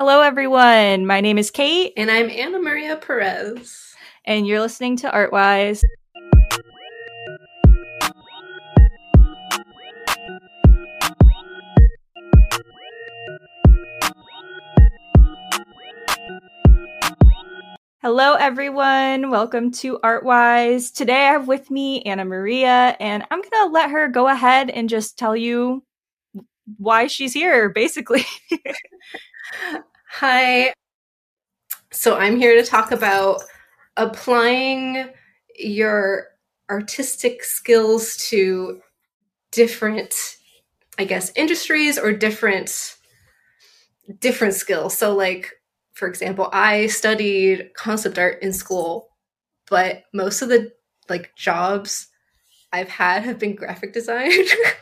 Hello, everyone. My name is Kate. And I'm AnnaMaria Perez. And you're listening to Art-Wise. Hello, everyone. Welcome to Art-Wise. Today I have with me AnnaMaria, and I'm going to let her go ahead and just tell you why she's here, basically. Hi. So I'm here to talk about applying your artistic skills to different I guess industries or different different skills. So like for example, I studied concept art in school, but most of the like jobs I've had have been graphic design.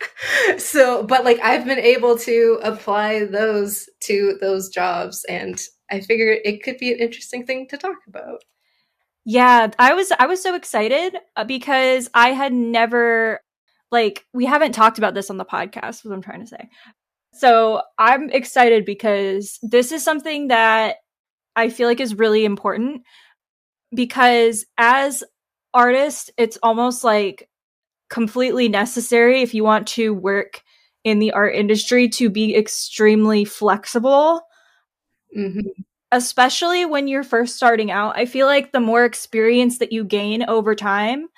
so, but like I've been able to apply those to those jobs and I figured it could be an interesting thing to talk about. Yeah, I was I was so excited uh, because I had never like we haven't talked about this on the podcast, what I'm trying to say. So, I'm excited because this is something that I feel like is really important because as artists, it's almost like completely necessary if you want to work in the art industry to be extremely flexible. Mm-hmm. Especially when you're first starting out. I feel like the more experience that you gain over time,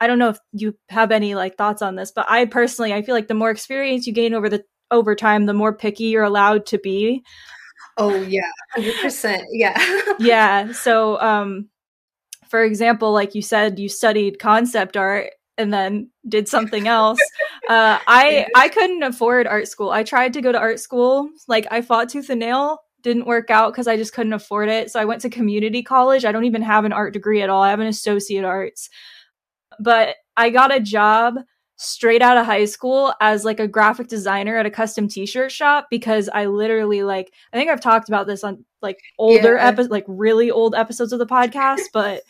I don't know if you have any like thoughts on this, but I personally I feel like the more experience you gain over the over time, the more picky you're allowed to be. Oh yeah, hundred percent. Yeah, yeah. So, um, for example, like you said, you studied concept art and then did something else. Uh, I I couldn't afford art school. I tried to go to art school. Like I fought tooth and nail. Didn't work out because I just couldn't afford it. So I went to community college. I don't even have an art degree at all. I have an associate arts. But I got a job straight out of high school as like a graphic designer at a custom t-shirt shop because I literally like I think I've talked about this on like older yeah. episodes like really old episodes of the podcast but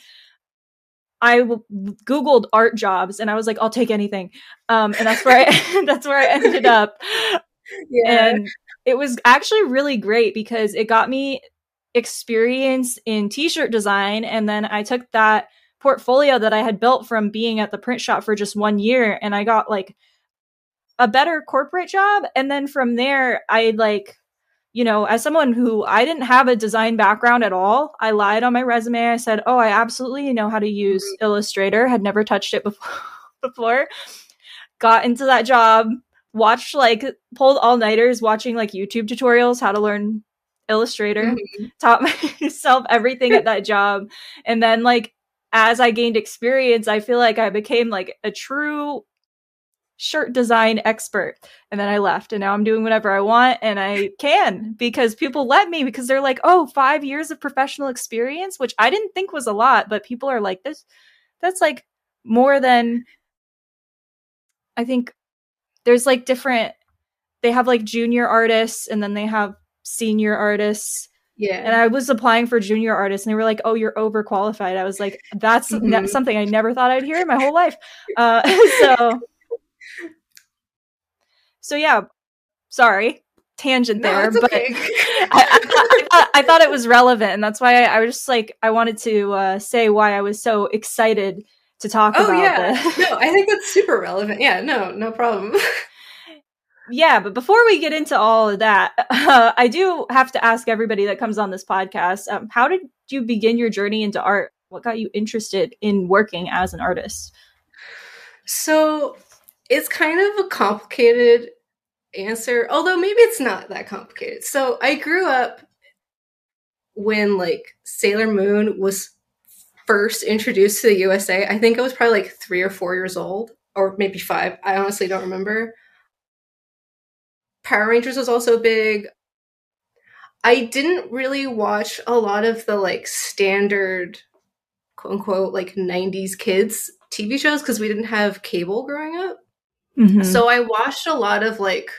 I googled art jobs and I was like I'll take anything. Um and that's where I that's where I ended up. Yeah. and it was actually really great because it got me experience in t-shirt design and then I took that portfolio that I had built from being at the print shop for just one year and I got like a better corporate job. And then from there I like you know as someone who I didn't have a design background at all. I lied on my resume. I said oh I absolutely know how to use mm-hmm. Illustrator. Had never touched it before before. Got into that job watched like pulled all-nighters watching like YouTube tutorials how to learn Illustrator. Mm-hmm. taught myself everything at that job. And then like as I gained experience, I feel like I became like a true shirt design expert. And then I left and now I'm doing whatever I want and I can because people let me because they're like, "Oh, 5 years of professional experience," which I didn't think was a lot, but people are like, "This that's like more than I think there's like different they have like junior artists and then they have senior artists yeah. And I was applying for junior artists and they were like, oh, you're overqualified. I was like, that's mm-hmm. something I never thought I'd hear in my whole life. Uh, so, so yeah, sorry, tangent there, no, but okay. I, I, I, thought, I, thought, it was relevant. And that's why I, was just like, I wanted to uh, say why I was so excited to talk oh, about yeah. this. No, I think that's super relevant. Yeah, no, no problem yeah, but before we get into all of that, uh, I do have to ask everybody that comes on this podcast um, how did you begin your journey into art? What got you interested in working as an artist? So it's kind of a complicated answer, although maybe it's not that complicated. So I grew up when like Sailor Moon was first introduced to the USA. I think I was probably like three or four years old, or maybe five. I honestly don't remember. Power Rangers was also big. I didn't really watch a lot of the like standard quote unquote like 90s kids TV shows because we didn't have cable growing up. Mm-hmm. So I watched a lot of like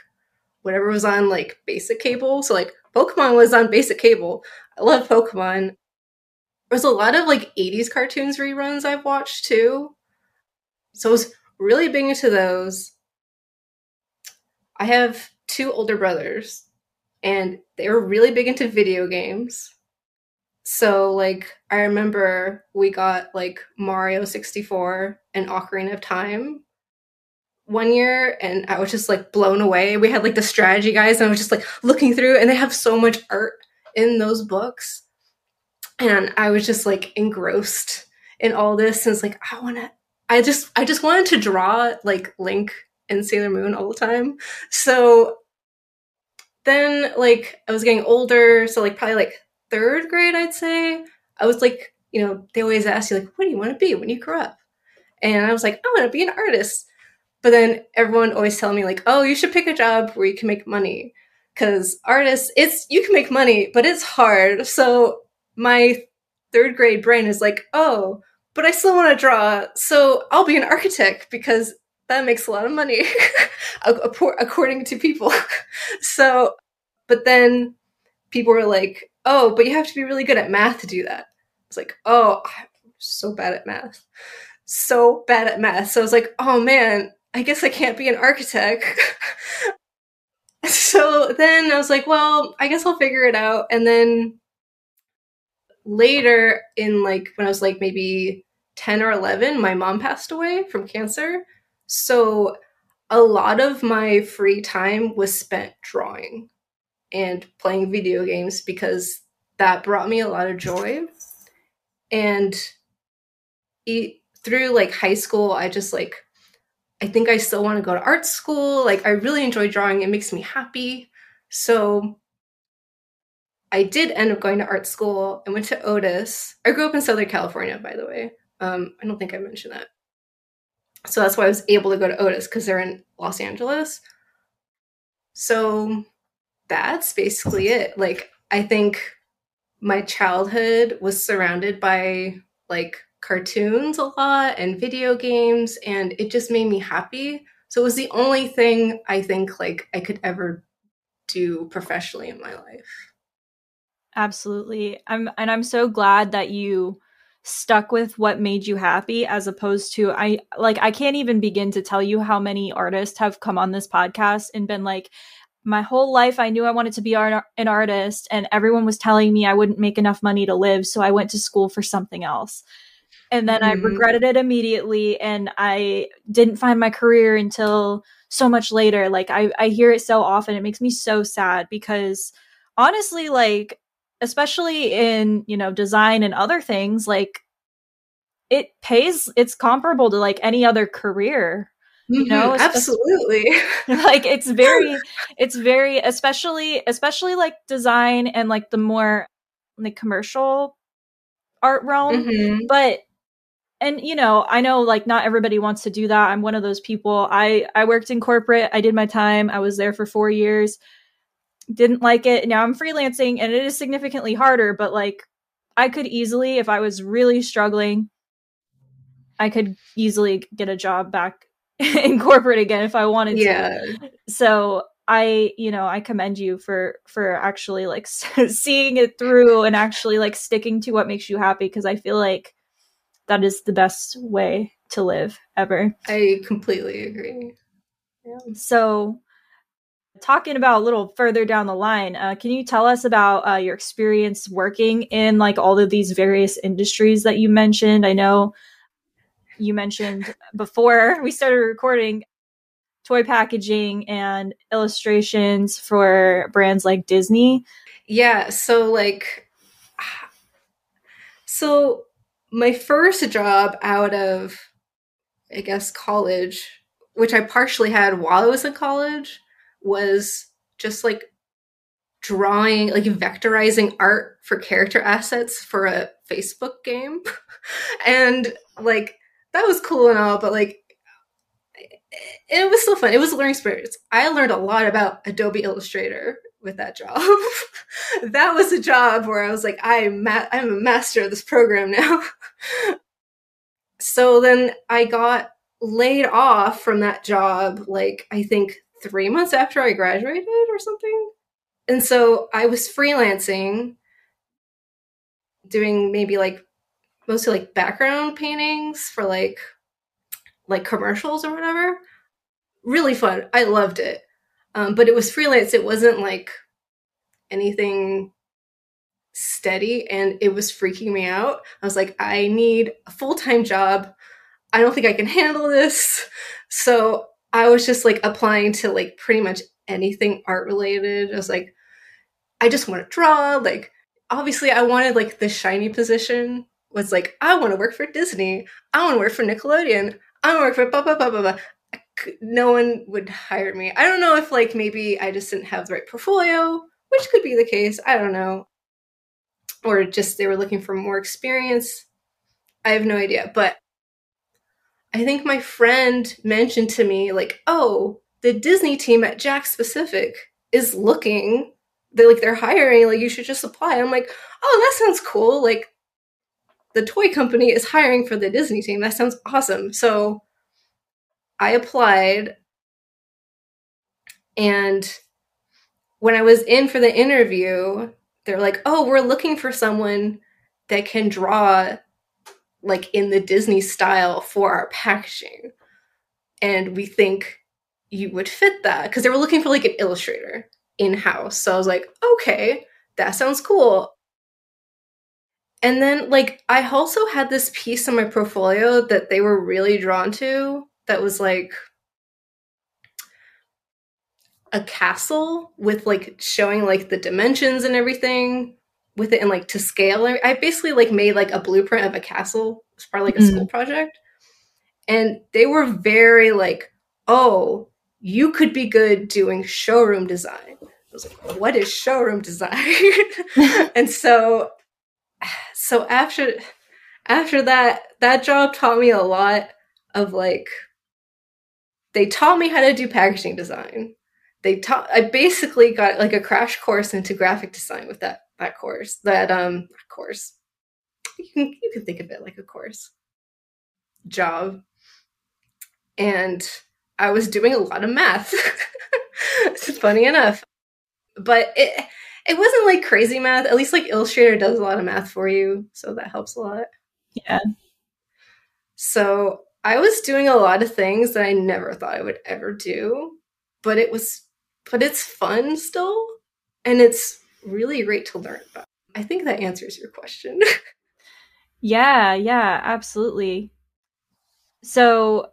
whatever was on like basic cable. So like Pokemon was on basic cable. I love Pokemon. There's a lot of like 80s cartoons reruns I've watched too. So I was really big into those. I have two older brothers. and they were really big into video games. So like I remember we got like Mario 64 and Ocarina of Time one year and I was just like blown away. We had like the strategy guys and I was just like looking through and they have so much art in those books. And I was just like engrossed in all this and it's like I want to I just I just wanted to draw like Link and Sailor Moon all the time. So then like I was getting older, so like probably like third grade, I'd say. I was like, you know, they always ask you like, what do you want to be when you grow up? And I was like, I want to be an artist. But then everyone always tell me like, oh, you should pick a job where you can make money. Cause artists, it's you can make money, but it's hard. So my third grade brain is like, oh, but I still want to draw. So I'll be an architect because that makes a lot of money according to people. so, but then people were like, oh, but you have to be really good at math to do that. It's like, oh, I'm so bad at math. So bad at math. So I was like, oh man, I guess I can't be an architect. so then I was like, well, I guess I'll figure it out. And then later in like when I was like maybe 10 or 11, my mom passed away from cancer. So a lot of my free time was spent drawing and playing video games because that brought me a lot of joy. And it, through like high school, I just like, I think I still want to go to art school. Like, I really enjoy drawing, it makes me happy. So I did end up going to art school. I went to Otis. I grew up in Southern California, by the way. Um, I don't think I mentioned that. So that's why I was able to go to Otis because they're in Los Angeles. So that's basically it. Like, I think my childhood was surrounded by like cartoons a lot and video games, and it just made me happy. So it was the only thing I think like I could ever do professionally in my life. Absolutely. I'm and I'm so glad that you stuck with what made you happy as opposed to I like I can't even begin to tell you how many artists have come on this podcast and been like my whole life I knew I wanted to be an artist and everyone was telling me I wouldn't make enough money to live so I went to school for something else. And then mm-hmm. I regretted it immediately and I didn't find my career until so much later. Like I I hear it so often it makes me so sad because honestly like especially in you know design and other things like it pays it's comparable to like any other career you know mm-hmm, absolutely like it's very it's very especially especially like design and like the more like commercial art realm mm-hmm. but and you know i know like not everybody wants to do that i'm one of those people i i worked in corporate i did my time i was there for 4 years didn't like it. Now I'm freelancing and it is significantly harder, but like I could easily, if I was really struggling, I could easily get a job back in corporate again if I wanted yeah. to. So I, you know, I commend you for for actually like seeing it through and actually like sticking to what makes you happy because I feel like that is the best way to live ever. I completely agree. Yeah. So talking about a little further down the line uh, can you tell us about uh, your experience working in like all of these various industries that you mentioned i know you mentioned before we started recording toy packaging and illustrations for brands like disney yeah so like so my first job out of i guess college which i partially had while i was in college was just like drawing like vectorizing art for character assets for a Facebook game. and like that was cool and all, but like it was still fun. It was a learning experience. I learned a lot about Adobe Illustrator with that job. that was a job where I was like, I'm ma- I'm a master of this program now. so then I got laid off from that job like I think three months after I graduated or something. And so I was freelancing, doing maybe like mostly like background paintings for like like commercials or whatever. Really fun. I loved it. Um, but it was freelance. It wasn't like anything steady and it was freaking me out. I was like, I need a full time job. I don't think I can handle this. So I was just like applying to like pretty much anything art related. I was like, I just want to draw. Like, obviously, I wanted like the shiny position was like, I want to work for Disney. I want to work for Nickelodeon. I want to work for blah, blah, blah, blah, blah. No one would hire me. I don't know if like maybe I just didn't have the right portfolio, which could be the case. I don't know. Or just they were looking for more experience. I have no idea. But I think my friend mentioned to me, like, oh, the Disney team at Jakks Pacific is looking. They're like they're hiring, like you should just apply. I'm like, oh, that sounds cool. Like the toy company is hiring for the Disney team. That sounds awesome. So I applied and when I was in for the interview, they're like, "Oh, we're looking for someone that can draw like in the Disney style for our packaging." And we think you would fit that because they were looking for like an illustrator in house. So I was like, "Okay, that sounds cool." And then like I also had this piece in my portfolio that they were really drawn to that was like a castle with like showing like the dimensions and everything with it and like to scale. I basically like made like a blueprint of a castle. It's probably like a mm. school project. And they were very like, oh, you could be good doing showroom design. I was like, what is showroom design? and so so after after that, that job taught me a lot of like they taught me how to do packaging design. They taught I basically got like a crash course into graphic design with that that course. That um course. You can you can think of it like a course job. And I was doing a lot of math. it's funny enough. But it it wasn't like crazy math. At least like Illustrator does a lot of math for you, so that helps a lot. Yeah. So I was doing a lot of things that I never thought I would ever do, but it was but it's fun still and it's really great to learn about. I think that answers your question. yeah, yeah, absolutely. So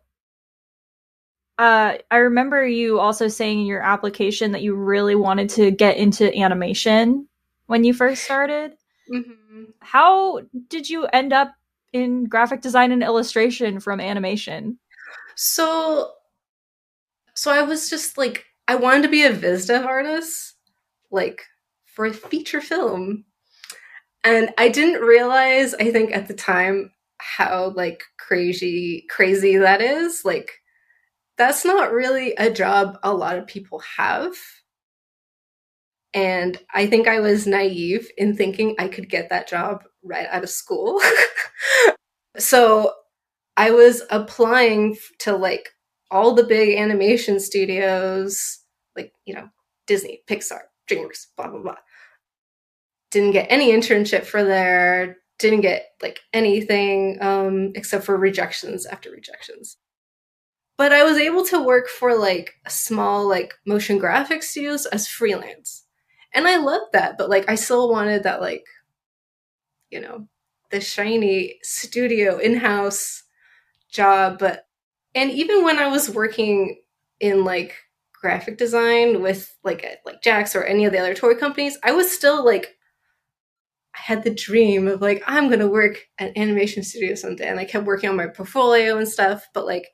uh, I remember you also saying in your application that you really wanted to get into animation when you first started. Mm-hmm. How did you end up in graphic design and illustration from animation? So, so I was just like, I wanted to be a viz dev artist, like for a feature film, and I didn't realize. I think at the time how like crazy crazy that is. Like, that's not really a job a lot of people have. And I think I was naive in thinking I could get that job right out of school. so I was applying to like all the big animation studios, like, you know, Disney, Pixar, DreamWorks, blah, blah, blah. Didn't get any internship for there, didn't get like anything um, except for rejections after rejections. But I was able to work for like a small like motion graphics studios as freelance. And I loved that, but like I still wanted that like you know, the shiny studio in-house job, but and even when I was working in like graphic design with like a, like Jakks or any of the other toy companies, I was still like I had the dream of like I'm gonna work at animation studio someday, and I kept working on my portfolio and stuff. But like,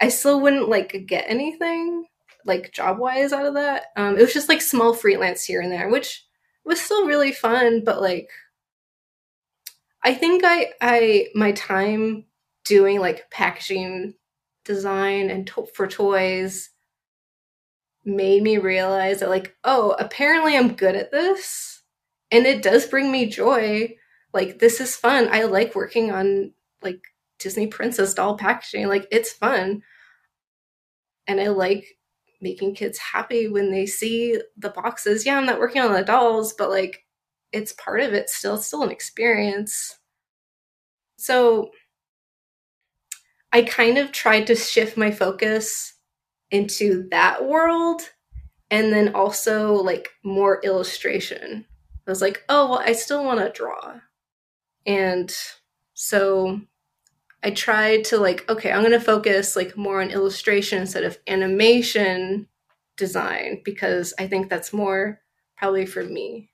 I still wouldn't like get anything like job wise out of that. Um, it was just like small freelance here and there, which was still really fun. But like, I think I I my time doing like packaging design and to- for toys made me realize that like oh apparently i'm good at this and it does bring me joy. Like this is fun. I like working on like disney princess doll packaging. Like it's fun. And i like making kids happy when they see the boxes. Yeah i'm not working on the dolls but like it's part of it still. It's still an experience so i kind of tried to shift my focus into that world and then also like more illustration. I was like, oh, well, I still want to draw. And so I tried to like, okay, I'm going to focus like more on illustration instead of animation design because I think that's more probably for me.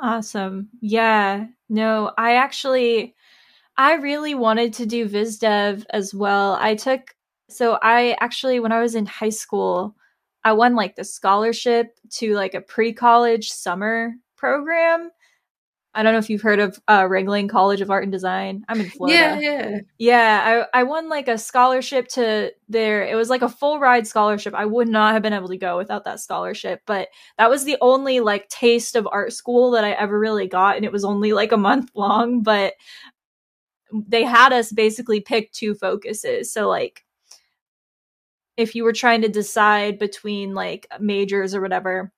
Awesome. Yeah. No, I actually I really wanted to do Viz Dev as well. I took so I actually when I was in high school, I won like the scholarship to like a pre-college summer program I don't know if you've heard of uh, Ringling College of Art and Design. I'm in Florida. Yeah, yeah. Yeah, I, I won like a scholarship to there. It was like a full ride scholarship. I would not have been able to go without that scholarship, but that was the only like taste of art school that I ever really got. And it was only like a month long, but they had us basically pick two focuses. So, like, if you were trying to decide between like majors or whatever,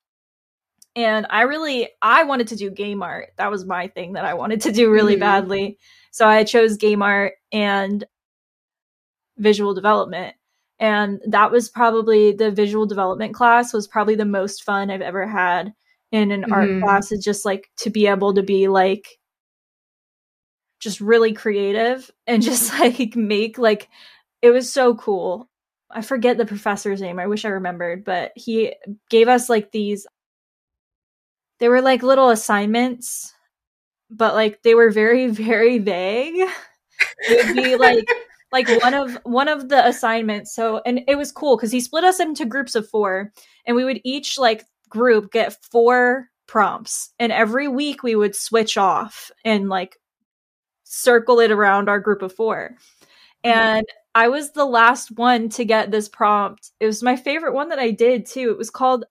and i really i wanted to do game art that was my thing that i wanted to do really mm-hmm. badly so i chose game art and visual development and that was probably the visual development class was probably the most fun i've ever had in an mm-hmm. art class is just like to be able to be like just really creative and just like make like it was so cool i forget the professor's name i wish i remembered but he gave us like these they were like little assignments, but like they were very, very vague. It would be like like one of one of the assignments. So and it was cool because he split us into groups of four, and we would each like group get four prompts, and every week we would switch off and like circle it around our group of four. And I was the last one to get this prompt. It was my favorite one that I did too. It was called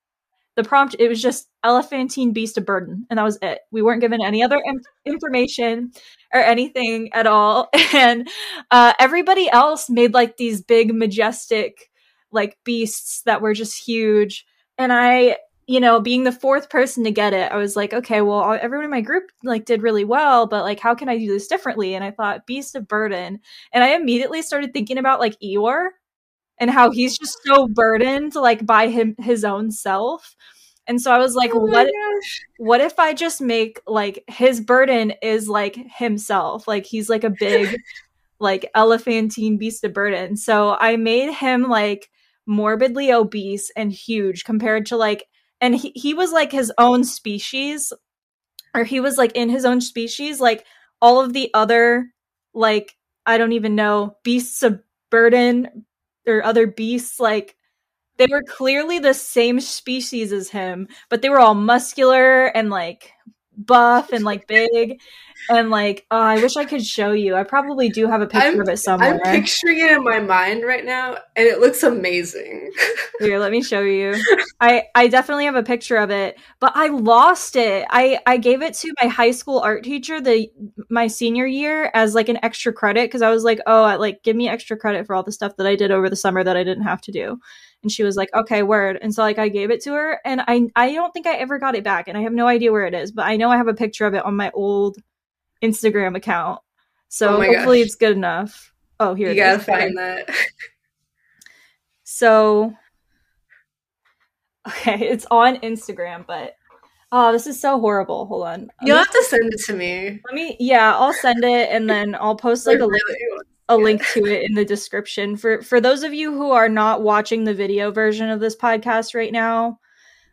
the prompt it was just elephantine beast of burden and that was it we weren't given any other in- information or anything at all and uh, everybody else made like these big majestic like beasts that were just huge and i you know being the fourth person to get it i was like okay well everyone in my group like did really well but like how can i do this differently? And i thought beast of burden. And i immediately started thinking about like eeyore and how he's just so burdened like by him his own self. And so i was like oh what gosh. what if i just make like his burden is like himself like he's like a big like elephantine beast of burden. So i made him like morbidly obese and huge compared to like and he, he was like his own species or he was like in his own species like all of the other like i don't even know beasts of burden or other beasts like they were clearly the same species as him but they were all muscular and like buff and like big and like oh, I wish I could show you. I probably do have a picture I'm, of it somewhere. I'm picturing it in my mind right now, and it looks amazing. Here, let me show you. I I definitely have a picture of it, but I lost it. I I gave it to my high school art teacher the my senior year as like an extra credit because I was like, oh, I, like give me extra credit for all the stuff that I did over the summer that I didn't have to do and she was like okay word. And so like i gave it to her and i i don't think i ever got it back and i have no idea where it is but i know i have a picture of it on my old instagram account. So oh hopefully gosh. it's good enough. Oh here you gotta find that. So okay it's on instagram but oh this is so horrible. Hold on. You'll have to send it to me. Let me yeah i'll send it and then i'll post like a link a link to it in the description. For for those of you who are not watching the video version of this podcast right now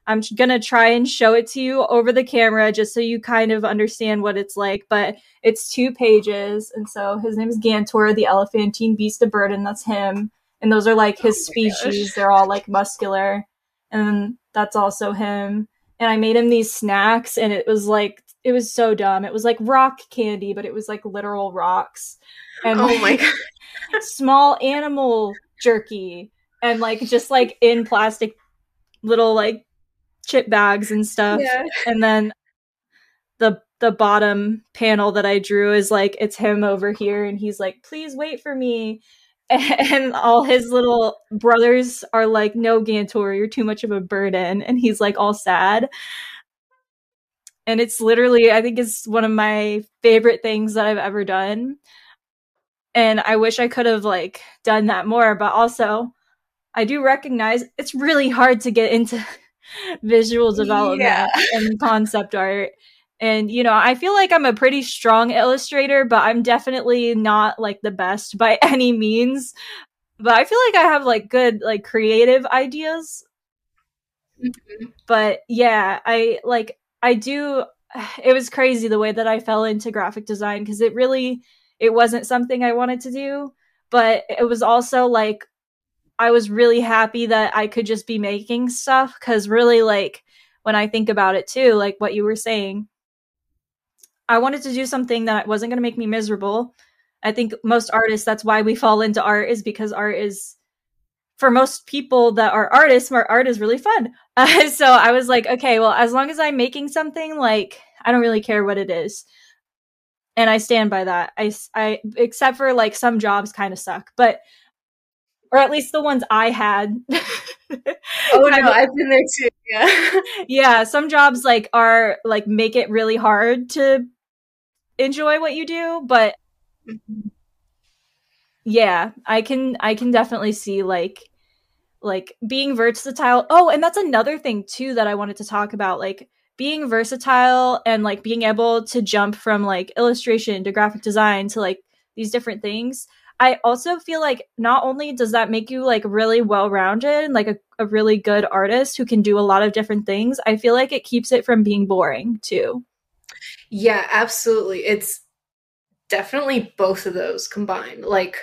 i'm going to try and show it to you over the camera just so you kind of understand what it's like but it's two pages and so his name is gantor the elephantine beast of burden that's him and those are like his oh species. They're all like muscular and that's also him. And i made him these snacks and it was like it was so dumb. It was like rock candy but it was like literal rocks and oh my god. small animal jerky and like just like in plastic little like chip bags and stuff. Yeah. and then the the bottom panel that i drew is like it's him over here and he's like please wait for me. And all his little brothers are like no gantor you're too much of a burden. And he's like all sad. And it's literally i think it's one of my favorite things that i've ever done and I wish I could have like done that more, but also I do recognize it's really hard to get into visual development yeah. and concept art. And you know, I feel like I'm a pretty strong illustrator, but I'm definitely not like the best by any means. But I feel like I have like good like creative ideas. Mm-hmm. But yeah, I like I do it was crazy the way that I fell into graphic design because it really it wasn't something I wanted to do, but it was also like I was really happy that I could just be making stuff cuz really like when I think about it too, like what you were saying, I wanted to do something that wasn't going to make me miserable. I think most artists that's why we fall into art is because art is for most people that are artists, art is really fun. Uh, so I was like, okay, well, as long as I'm making something, like I don't really care what it is, and I stand by that. I, I except for like some jobs kind of suck, but or at least the ones I had. oh no, I've been there too. Yeah, yeah. Some jobs like are like make it really hard to enjoy what you do, but. Mm-hmm yeah i can i can definitely see like like being versatile oh and that's another thing too that i wanted to talk about like being versatile and like being able to jump from like illustration to graphic design to like these different things i also feel like not only does that make you like really well rounded like a, a really good artist who can do a lot of different things i feel like it keeps it from being boring too. Yeah absolutely. It's definitely both of those combined. Like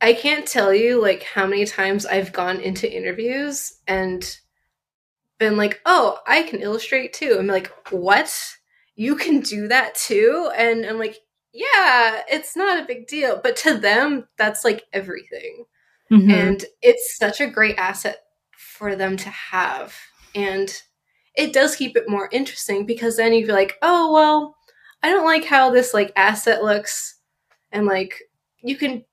I can't tell you like how many times I've gone into interviews and been like, "Oh, I can illustrate too." I'm like, "What? You can do that too?" And I'm like, "Yeah, it's not a big deal." But to them, that's like everything. Mm-hmm. And it's such a great asset for them to have. And it does keep it more interesting because then you feel like, "Oh, well, I don't like how this like asset looks." And like you can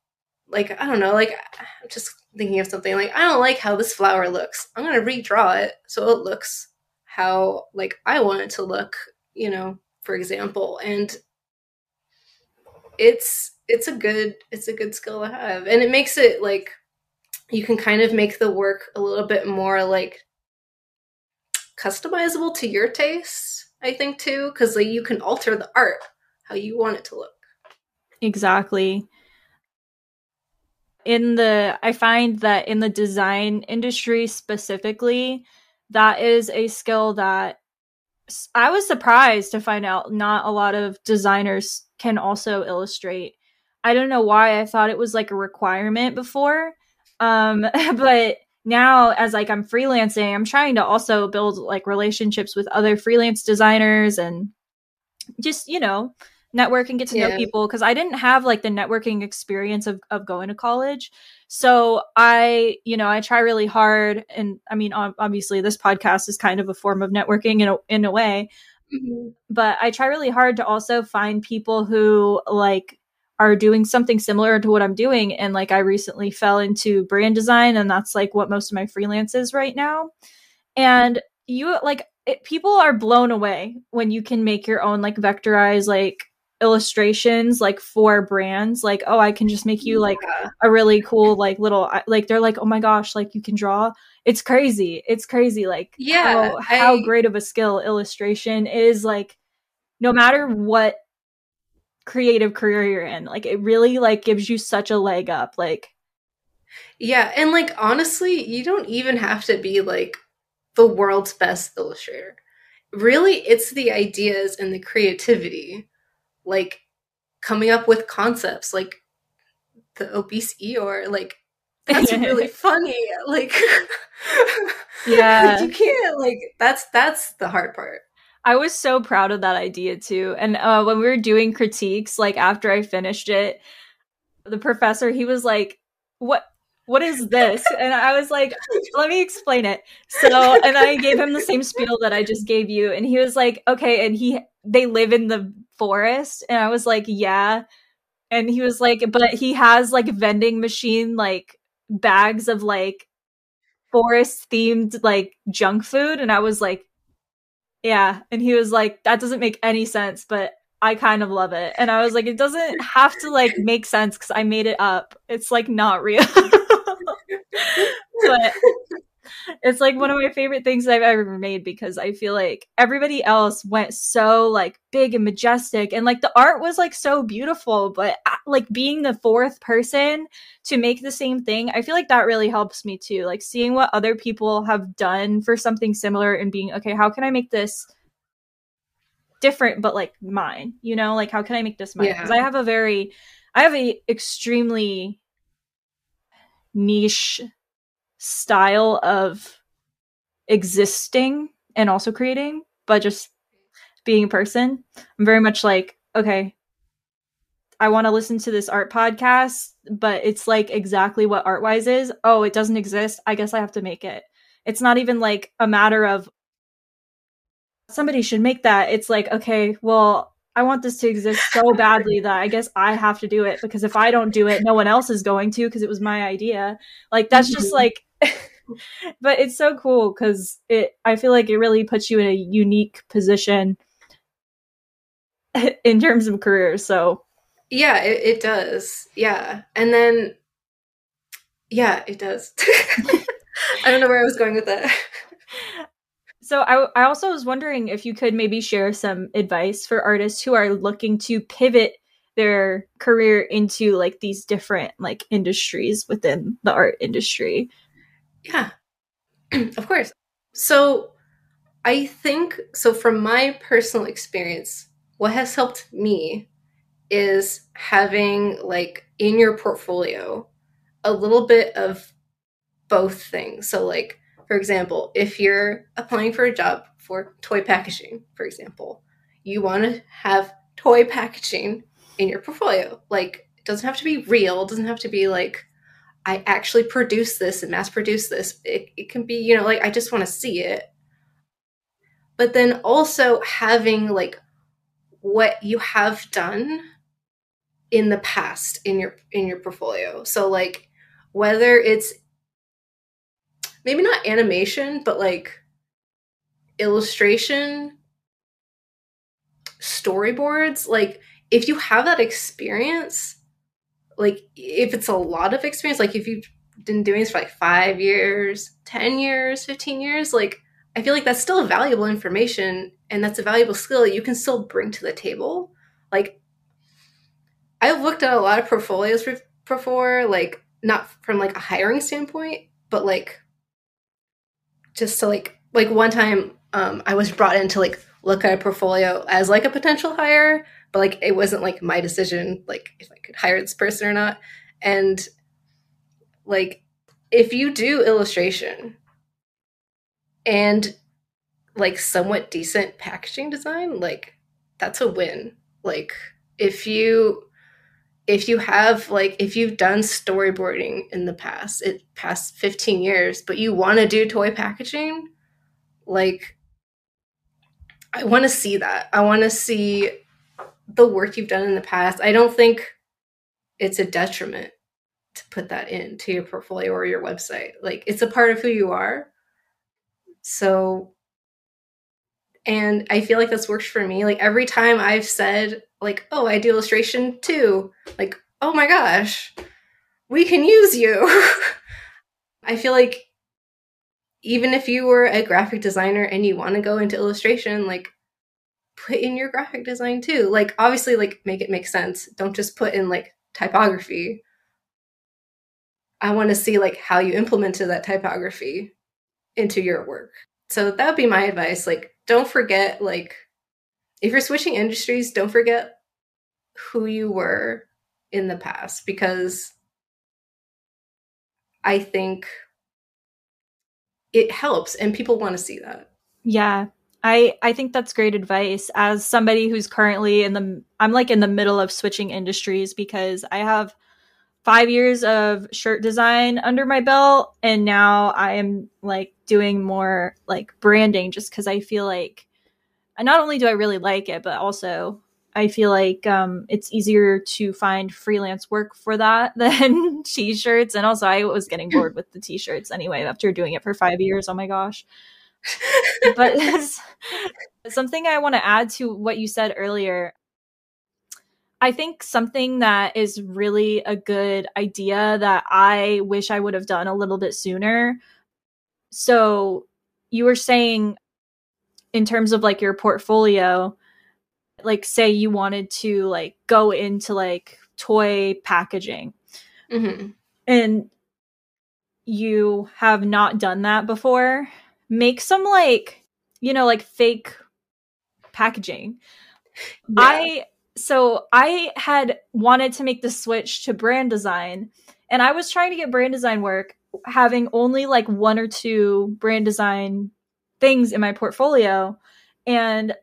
like I don't know, like I'm just thinking of something like I don't like how this flower looks. I'm gonna redraw it so it looks how like I want it to look, you know, for example. And it's it's a good it's a good skill to have. And it makes it like you can kind of make the work a little bit more like customizable to your taste, I think too, because like you can alter the art how you want it to look. Exactly in the i find that in the design industry specifically that is a skill that i was surprised to find out not a lot of designers can also illustrate. I don't know why i thought it was like a requirement before um but now as like i'm freelancing i'm trying to also build like relationships with other freelance designers and just you know network and get to yeah. know people because I didn't have like the networking experience of, of going to college. So I, you know, I try really hard. And I mean, obviously, this podcast is kind of a form of networking in a, in a way. Mm-hmm. But I try really hard to also find people who like are doing something similar to what I'm doing. And like I recently fell into brand design, and that's like what most of my freelance is right now. And you like it, people are blown away when you can make your own like vectorized like illustrations like for brands like oh i can just make you like a really cool like little like they're like oh my gosh like you can draw. It's crazy. It's crazy like yeah how, I, how great of a skill illustration is like no matter what creative career you're in like it really like gives you such a leg up like yeah and like honestly you don't even have to be like the world's best illustrator. Really it's the ideas and the creativity like coming up with concepts like the obese Eeyore, like that's really funny. Like Yeah. you can't like that's that's the hard part. I was so proud of that idea too. And uh, when we were doing critiques, like after I finished it, the professor he was like, "What? What is this?" And I was like, "Let me explain it." So, and I gave him the same spiel that I just gave you, and he was like, "Okay." And he they live in the forest. And i was like yeah. And he was like but he has like vending machine like bags of like forest themed like junk food. And i was like yeah. And he was like that doesn't make any sense but i kind of love it. And i was like it doesn't have to like make sense because i made it up. It's like not real. But it's like one of my favorite things I've ever made because I feel like everybody else went so like big and majestic and like the art was like so beautiful but uh, like being the fourth person to make the same thing I feel like that really helps me too like seeing what other people have done for something similar and being okay how can I make this different but like mine you know like how can I make this mine because yeah. I have a very I have a extremely niche style of existing and also creating, but just being a person. I'm very much like, okay, I want to listen to this art podcast, but it's like exactly what Art-Wise is. Oh, it doesn't exist. I guess I have to make it. It's not even like a matter of somebody should make that. It's like, okay, well, I want this to exist so badly that I guess I have to do it because if I don't do it, no one else is going to because it was my idea. Like that's just mm-hmm. like but it's so cool cuz it I feel like it really puts you in a unique position in terms of career. So yeah, it, it does. Yeah. And then yeah, it does. I don't know where I was going with that. So I, I also was wondering if you could maybe share some advice for artists who are looking to pivot their career into like these different like industries within the art industry. Yeah. of course. So I think so from my personal experience, what has helped me is having like in your portfolio a little bit of both things. So like for example, if you're applying for a job for toy packaging, for example, you want to have toy packaging in your portfolio. Like, it doesn't have to be real, it doesn't have to be like, I actually produce this and mass produce this. It, it can be, you know, like, I just want to see it. But then also having like what you have done in the past in your in your portfolio. So like whether it's maybe not animation, but like illustration, storyboards. Like, if you have that experience, like, if it's a lot of experience, like, if you've been doing this for like five years, 10 years, 15 years, like, I feel like that's still valuable information and that's a valuable skill that you can still bring to the table. Like, I've looked at a lot of portfolios before, like, not from like a hiring standpoint, but like just to like like one time um, I was brought in to like look at a portfolio as like a potential hire, but like it wasn't like my decision like if I could hire this person or not. And like if you do illustration and like somewhat decent packaging design, like that's a win. Like if you if you have like if you've done storyboarding in the past it past 15 years but you want to do toy packaging like i want to see that i want to see the work you've done in the past i don't think it's a detriment to put that into your portfolio or your website like it's a part of who you are so and i feel like this works for me like every time i've said like, oh, I do illustration too. Like, oh my gosh, we can use you. I feel like even if you were a graphic designer and you want to go into illustration, like put in your graphic design too. Like obviously like make it make sense. Don't just put in like typography. I want to see like how you implemented that typography into your work. So that would be my advice. Like don't forget like if you're switching industries, don't forget who you were in the past because I think it helps and people want to see that. Yeah. I I think that's great advice as somebody who's currently in the I'm like in the middle of switching industries because I have 5 years of shirt design under my belt and now I am like doing more like branding just cuz I feel like not only do I really like it, but also I feel like um, it's easier to find freelance work for that than t-shirts. And also, I was getting bored with the t-shirts anyway after doing it for five years. Oh my gosh! But something I want to add to what you said earlier. I think something that is really a good idea that I wish I would have done a little bit sooner. So you were saying in terms of like your portfolio like say you wanted to like go into like toy packaging. Hmm and you have not done that before make some like you know like fake packaging I so I had wanted to make the switch to brand design and I was trying to get brand design work having only like one or two brand design things in my portfolio and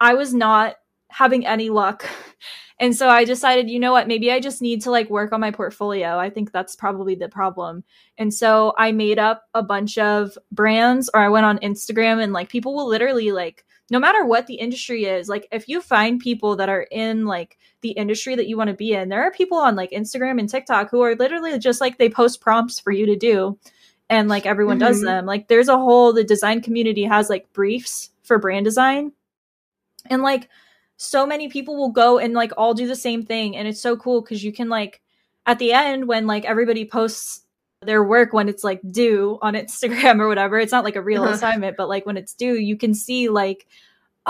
I was not having any luck. And so I decided, you know what, maybe I just need to like work on my portfolio. I think that's probably the problem. And so I made up a bunch of brands or I went on Instagram and like people will literally like no matter what the industry is, like if you find people that are in like the industry that you want to be in, there are people on like Instagram and TikTok who are literally just like they post prompts for you to do and like everyone does Mhm. them. Like there's a whole the design community has like briefs for brand design. And like so many people will go and like all do the same thing and it's so cool cuz you can like at the end when like everybody posts their work when it's like due on Instagram or whatever, it's not like a real Uh-huh. assignment, but like when it's due, you can see like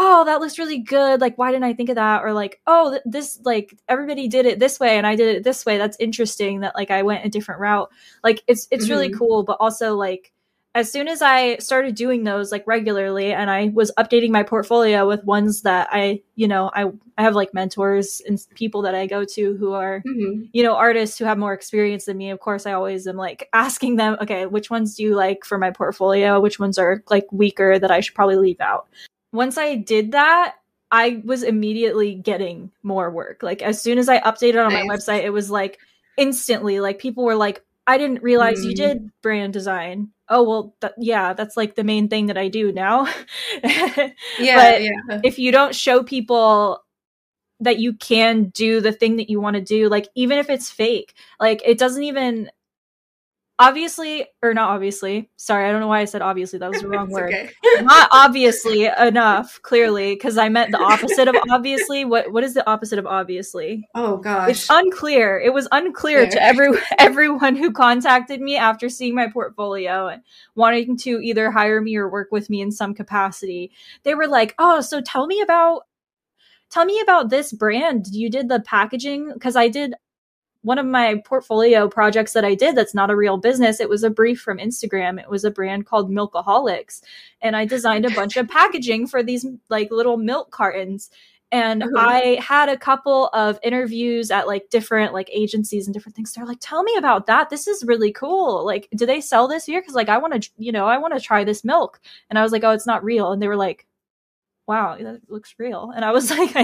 oh, that looks really good. Like, why didn't I think of that? Or like, oh, th- this, like, everybody did it this way and I did it this way. That's interesting that like I went a different route. Like, it's, it's really Mhm. cool. But also, like, as soon as I started doing those like regularly and I was updating my portfolio with ones that I, you know, I, I have like mentors and people that I go to who are, hmm you know, artists who have more experience than me, of course, I always am like asking them, okay, which ones do you like for my portfolio? Which ones are like weaker that I should probably leave out? Once I did that, I was immediately getting more work. Like as soon as I updated on my website, it was like instantly, like people were like, I didn't realize you Mm. did brand design. Oh, well, th- yeah, that's like the main thing that I do now. Yeah, yeah. if you don't show people that you can do the thing that you want to do like even if it's fake like it doesn't even obviously or not obviously sorry i don't know why i said obviously that was the wrong word. okay. not obviously enough clearly because i meant the opposite of obviously. What what is the opposite of obviously? Oh gosh. it's unclear. It was unclear to every everyone who contacted me after seeing my portfolio and wanting to either hire me or work with me in some capacity. They were like oh so tell me about tell me about this brand. You did the packaging because i did one of my portfolio projects that i did that's not a real business it was a brief from instagram. It was a brand called milkaholics. And i designed a bunch of packaging for these like little milk cartons. And Uh-huh. i had a couple of interviews at like different like agencies and different things. They're like tell me about that. This is really cool. Like do they sell this here? Because like i want to you know i want to try this milk. And i was like oh it's not real. And they were like wow that looks real. And i was like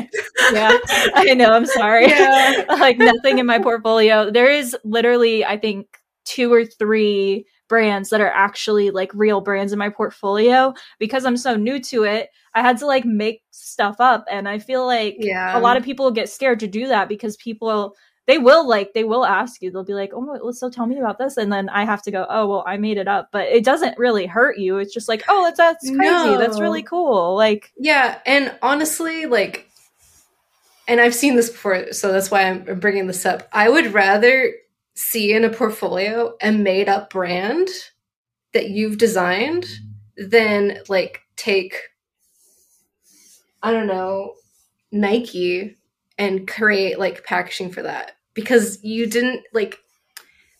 yeah. I know i'm sorry. Yeah. like nothing in my portfolio. There is literally i think two or three brands that are actually like real brands in my portfolio. Because i'm so new to it i had to like make stuff up. And i feel like Yeah. a lot of people get scared to do that because people they will like they will ask you. They'll be like oh well, so tell me about this. And then i have to go oh well i made it up. But it doesn't really hurt you. It's just like oh that's that's crazy. That's really cool. Like Yeah, and honestly, like, and I've seen this before, so that's why I'm I'm bringing this up. I would rather see in a portfolio a made up brand that you've designed than like take, I don't know, Nike and create like packaging for that because you didn't like,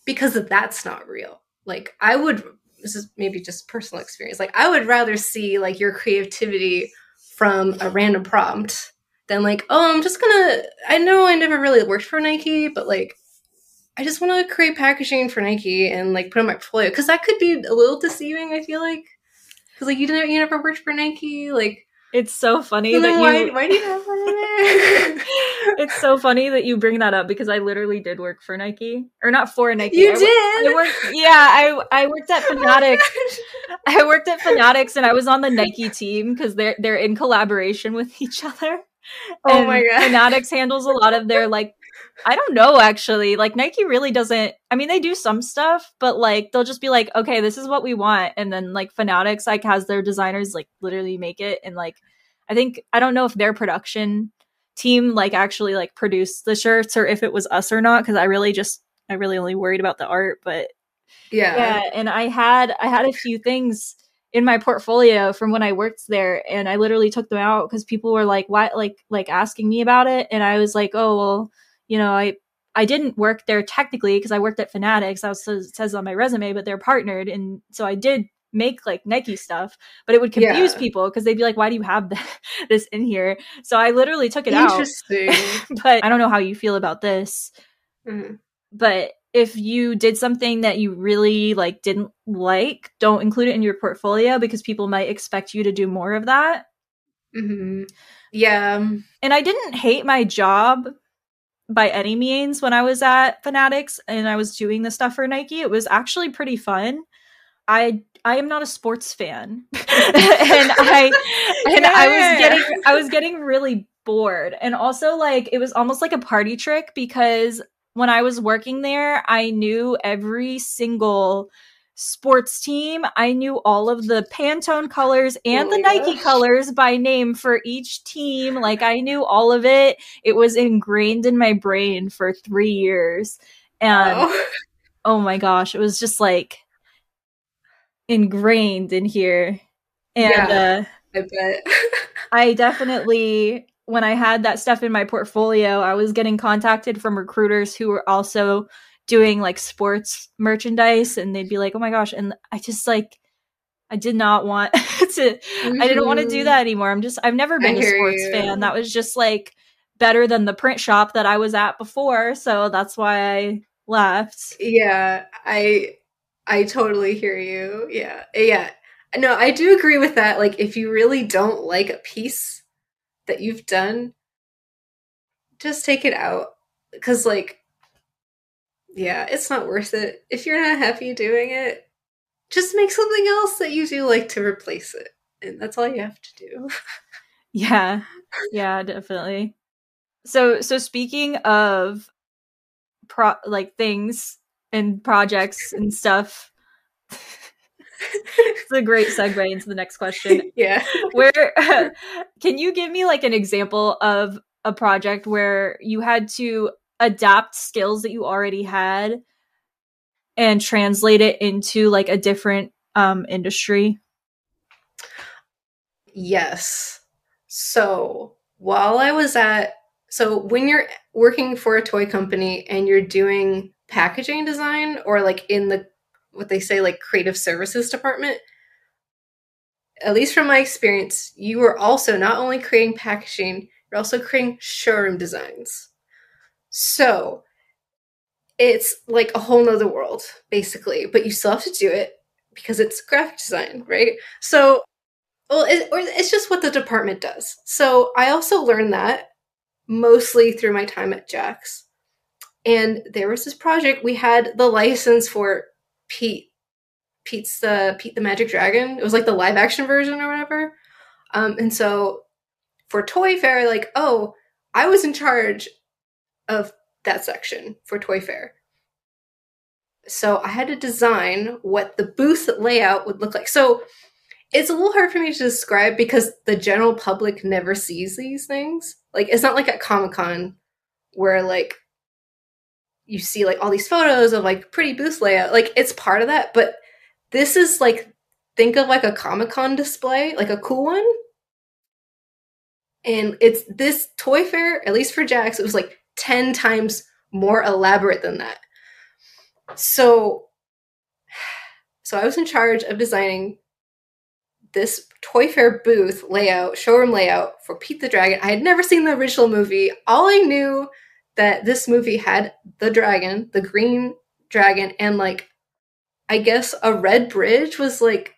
because that's not real. Like, I would, this is maybe just personal experience, like, I would rather see like your creativity from a random prompt than like, oh, I'm just gonna. I know I never really worked for Nike, but like, I just want to create packaging for Nike and like put in my portfolio because that could be a little deceiving. I feel like because like you didn't, you never worked for Nike, like. It's so funny that why, you why do you have in there? it's so funny that you bring that up because I literally did work for Nike or not for Nike. you I, did. I worked. Yeah, I I worked at oh Fanatics. I worked at Fanatics and I was on the Nike team because they're they're in collaboration with each other. Oh And my God. Fanatics handles a lot of their like I don't know actually. Like Nike really doesn't I mean they do some stuff, but like they'll just be like, okay, this is what we want. And then like Fanatics like has their designers like literally make it and like I think I don't know if their production team like actually like produced the shirts or if it was us or not, because I really just I really only worried about the art, but Yeah. Yeah, and I had I had a few things in my portfolio from when I worked there and I literally took them out because people were like why like like asking me about it and I was like, "Oh, well, you know, I I didn't work there technically because I worked at Fanatics. That was, it says on my resume, but they're partnered and so I did make like Nike stuff, but it would confuse Yeah. people because they'd be like, "Why do you have this in here?" So I literally took it out. Interesting. but I don't know how you feel about this Mhm. but if you did something that you really like didn't like don't include it in your portfolio because people might expect you to do more of that Mhm. Yeah. and i didn't hate my job by any means when i was at fanatics and i was doing the stuff for nike it was actually pretty fun. I i am not a sports fan. And i and i was getting i was getting really bored. And also like it was almost like a party trick because when i was working there i knew every single sports team i knew all of the pantone colors and Oh the nike gosh. colors by name for each team like i knew all of it it was ingrained in my brain for three years and Oh. oh my gosh, it was just like ingrained in here. And Yeah. uh, I bet. I definitely, when I had that stuff in my portfolio, I was getting contacted from recruiters who were also doing like sports merchandise, and they'd be like, oh my gosh. And I just like, I did not want to, I didn't want to do that anymore. I'm just, I've never been I a sports you. fan. That was just like better than the print shop that I was at before. So that's why I left. Yeah, I I totally hear you. Yeah. Yeah. No, I do agree with that. Like if you really don't like a piece that you've done, just take it out cuz like yeah, it's not worth it. If you're not happy doing it, just make something else that you do like to replace it. And that's all you have to do. Yeah. Yeah, definitely. So so speaking of pro like things and projects and stuff. it's a great segue into the next question. yeah. Where can you give me like an example of a project where you had to adapt skills that you already had and translate it into like a different um industry? Yes. So while I was at, so when you're working for a toy company and you're doing packaging design or like in the, what they say, like creative services department, at least from my experience, you are also not only creating packaging, you're also creating showroom designs. So it's like a whole nother world, basically, but you still have to do it because it's graphic design, right? So well, it, or it's just what the department does. So I also learned that mostly through my time at Jakks. And there was this project we had the license for Pete. Pete's the Pete the Magic Dragon. It was like the live action version or whatever. Um, and so for Toy Fair, like, oh, I was in charge of that section for Toy Fair. So I had to design what the booth layout would look like. So it's a little hard for me to describe because the general public never sees these things. Like it's not like at Comic Con where like you see like all these photos of like pretty booth layout. Like it's part of that, but this is like think of like a Comic Con display, like a cool one. And it's this toy fair, at least for Jakks, it was like 10 times more elaborate than that. So so I was in charge of designing this Toy Fair booth layout, showroom layout for Pete the Dragon. I had never seen the original movie. All I knew that this movie had the dragon, the green dragon, and like I guess a red bridge was like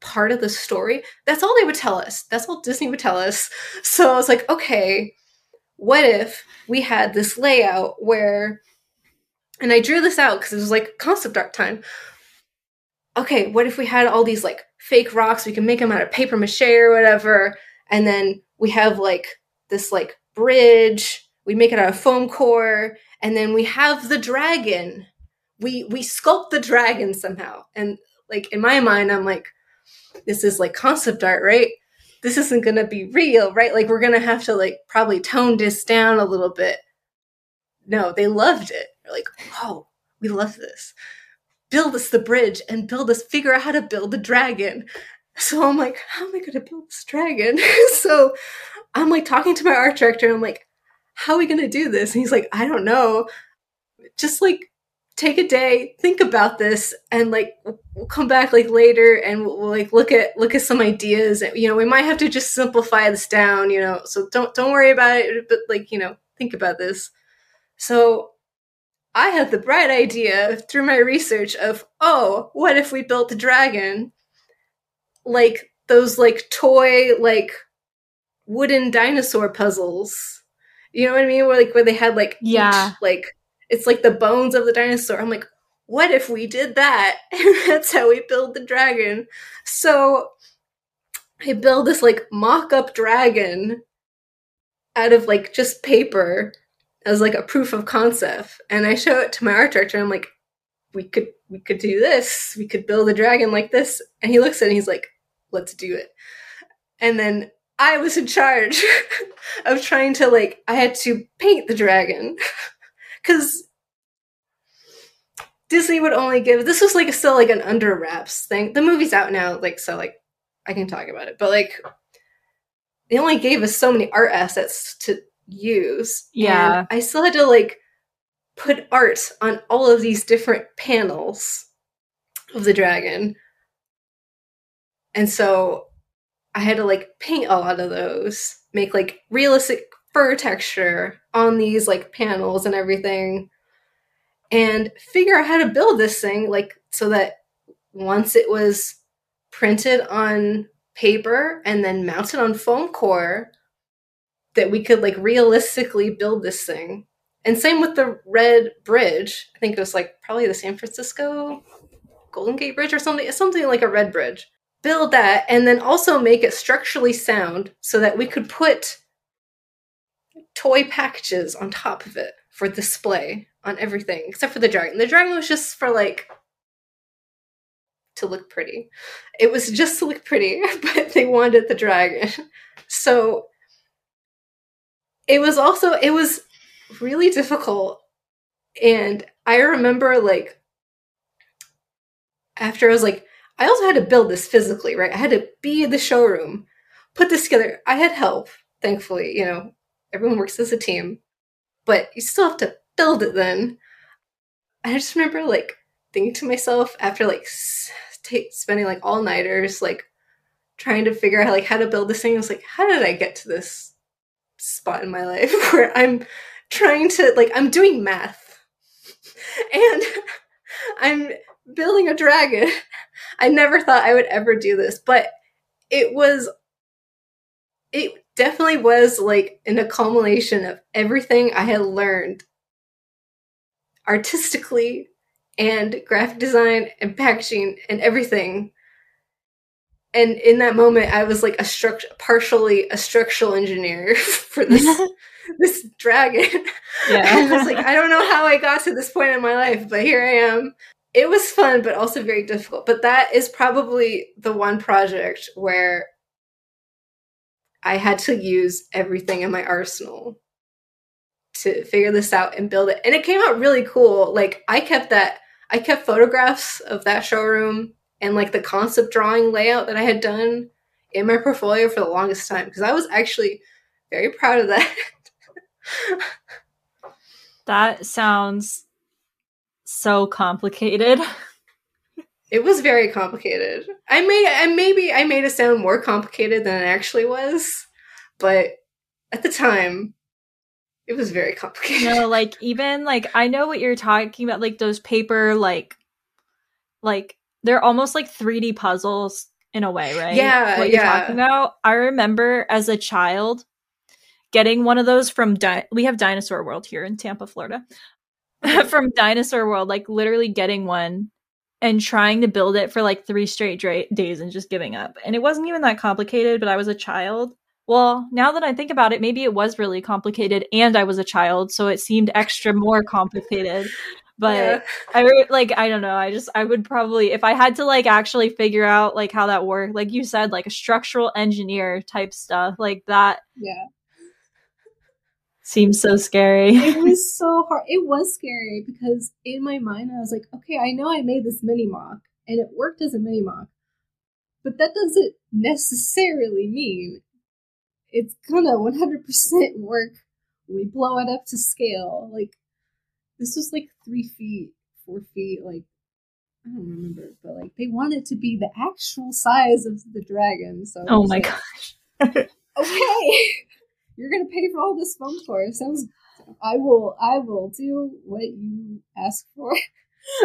part of the story. That's all they would tell us. That's all Disney would tell us. So I was like, okay, what if we had this layout where and I drew this out because it was like concept art time. Okay, what if we had all these like fake rocks? We can make them out of paper mache or whatever, and then we have like this like bridge. We make it out of foam core, and then we have the dragon. We we sculpt the dragon somehow, and like in my mind, I'm like, this is like concept art, right? This isn't gonna be real, right? Like we're gonna have to like probably tone this down a little bit. No, they loved it. They're like, oh, we love this. build us the bridge and build us figure out how to build the dragon. So I'm like, how am I gonna build this dragon? so I'm like talking to my art director I'm like, how are we gonna do this? And he's like, I don't know. Just like take a day, think about this, and like we'll come back like later and we'll, we'll, like look at look at some ideas. You know, we might have to just simplify this down. You know, so don't don't worry about it. But like you know, think about this. So I had the bright idea through my research of, oh, what if we built a dragon like those like toy like wooden dinosaur puzzles? You know what I mean? Where like where they had like yeah, each, like it's like the bones of the dinosaur. I'm like, what if we did that? And that's how we build the dragon. So I build this like mock up dragon out of like just paper as like a proof of concept. And I show it to my art director. I'm like, we could we could do this. We could build a dragon like this. And he looks at it and he's like, let's do it. And then I was in charge of trying to like I had to paint the dragon. Cause Disney would only give this was like still like an under wraps thing. The movie's out now, like so like I can talk about it. But like they only gave us so many art assets to use. Yeah. I still had to like put art on all of these different panels of the dragon. And so I had to like paint a lot of those, make like realistic fur texture on these like panels and everything, and figure out how to build this thing like so that once it was printed on paper and then mounted on foam core, that we could like realistically build this thing. And same with the Red Bridge. I think it was like probably the San Francisco Golden Gate Bridge or something, something like a red bridge. Build that and then also make it structurally sound so that we could put toy packages on top of it for display on everything except for the dragon. The dragon was just for like to look pretty. It was just to look pretty, but they wanted the dragon. So it was also it was really difficult and i remember like after i was like i also had to build this physically right i had to be in the showroom put this together i had help thankfully you know everyone works as a team but you still have to build it then i just remember like thinking to myself after like t- spending like all nighters like trying to figure out like how to build this thing i was like how did i get to this spot in my life where I'm trying to like I'm doing math and I'm building a dragon. I never thought I would ever do this, but it was it definitely was like an accumulation of everything I had learned artistically and graphic design and packaging and everything. And in that moment i was like a struct partially a structural engineer for this this dragon. Yeah i was like i don't know how i got to this point in my life but here i am. It was fun but also very difficult. But that is probably the one project where i had to use everything in my arsenal to figure this out and build it and it came out really cool like i kept that i kept photographs of that showroom and like the concept drawing layout that I had done in my portfolio for the longest time because I was actually very proud of that. that sounds so complicated. It was very complicated. I made I maybe I made it sound more complicated than it actually was, but at the time it was very complicated. No, like even like I know what you're talking about, like those paper like like they're almost like 3D puzzles in a way, right? Yeah, what you're talking about. I remember as a child getting one of those from Di- we have Dinosaur World here in Tampa, Florida. from Dinosaur World, like literally getting one and trying to build it for like three straight dra- days and just giving up. And it wasn't even that complicated, but I was a child. Well, now that I think about it, maybe it was really complicated and I was a child, so it seemed extra more complicated but yeah. I like I don't know. I just I would probably if I had to like actually figure out like how that worked, like you said, like a structural engineer type stuff like that. Yeah. Seems so scary. it was so hard. It was scary because in my mind I was like, okay, I know I made this mini mock and it worked as a mini mock, but that doesn't necessarily mean it's gonna 100% work we blow it up to scale. Like, this was like three feet, four feet, like, I don't remember, but like, they wanted to be the actual size of the dragon. So, oh my like, gosh. okay, you're gonna pay for all this foam core. Sounds, I will, I will do what you ask for.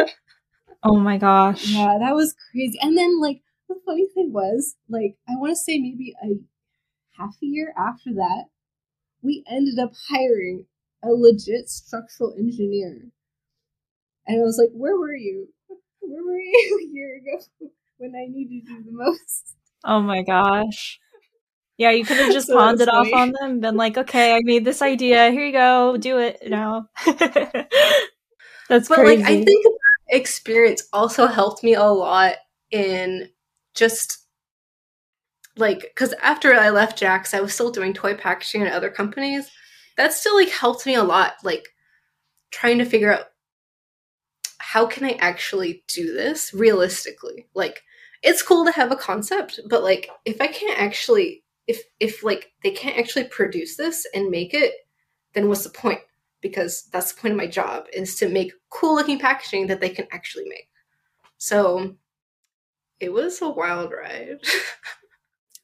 oh my gosh. Yeah, that was crazy. And then, like, the funny thing was, like, I want to say maybe a half a year after that, we ended up hiring a legit structural engineer. And I was like, where were you? Where were you a year ago when I needed you the most? Oh my gosh. Yeah, you could have just so pawned it off on them, been like, okay, I made this idea. Here you go, do it now. That's but crazy. like I think experience also helped me a lot in just like because after I left Jakks, I was still doing toy packaging at other companies. That still like helped me a lot, like trying to figure out how can I actually do this realistically. Like it's cool to have a concept, but like if I can't actually if if like they can't actually produce this and make it, then what's the point? Because that's the point of my job is to make cool looking packaging that they can actually make. So it was a wild ride.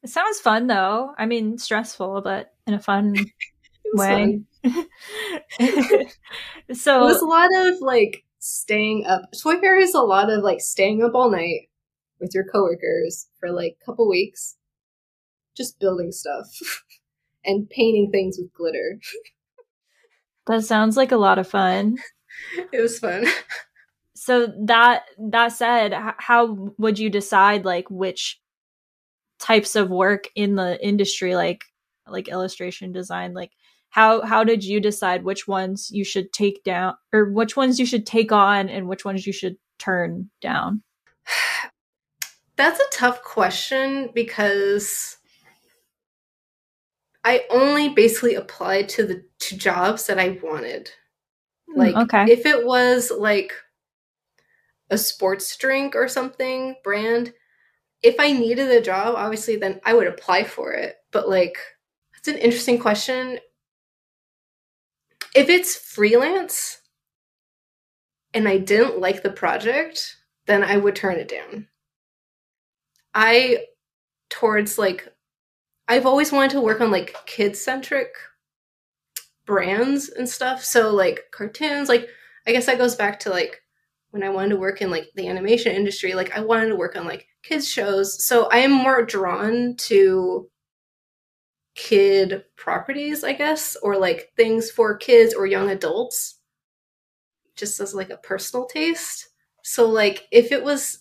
It sounds fun though. I mean, stressful, but in a fun way. so it was a lot of like staying up. Toy fair is a lot of like staying up all night with your coworkers for like a couple weeks, just building stuff and painting things with glitter. that sounds like a lot of fun. It was fun. So that that said, how would you decide like which types of work in the industry like like illustration design like how how did you decide which ones you should take down or which ones you should take on and which ones you should turn down that's a tough question because i only basically applied to the to jobs that i wanted hmm, like okay. if it was like a sports drink or something brand if I needed a job, obviously, then I would apply for it. But like, it's an interesting question. If it's freelance and I didn't like the project, then I would turn it down. I, towards like, I've always wanted to work on like kid centric brands and stuff. So, like, cartoons, like, I guess that goes back to like when I wanted to work in like the animation industry, like I wanted to work on like kids shows. So I am more drawn to kid properties, I guess, or like things for kids or young adults, just as like a personal taste. So like if it was,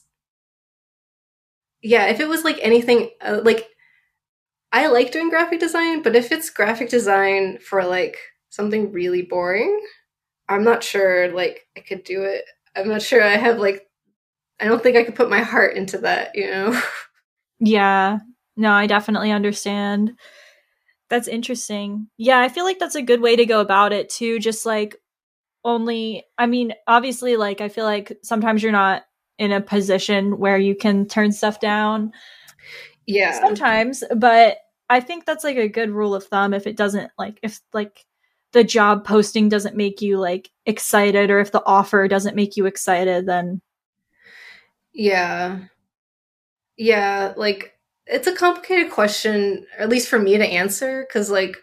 yeah, if it was like anything, uh, like I like doing graphic design, but if it's graphic design for like something really boring, I'm not sure like I could do it. I'm not sure I have like I don't think I could put my heart into that, you know? Yeah. No, I definitely understand. That's interesting. Yeah, I feel like that's a good way to go about it too. Just like only, I mean, obviously, like, I feel like sometimes you're not in a position where you can turn stuff down. Yeah. Sometimes, but I think that's like a good rule of thumb if it doesn't, like, if like the job posting doesn't make you like excited or if the offer doesn't make you excited, then yeah. Yeah, like it's a complicated question, at least for me to answer, because like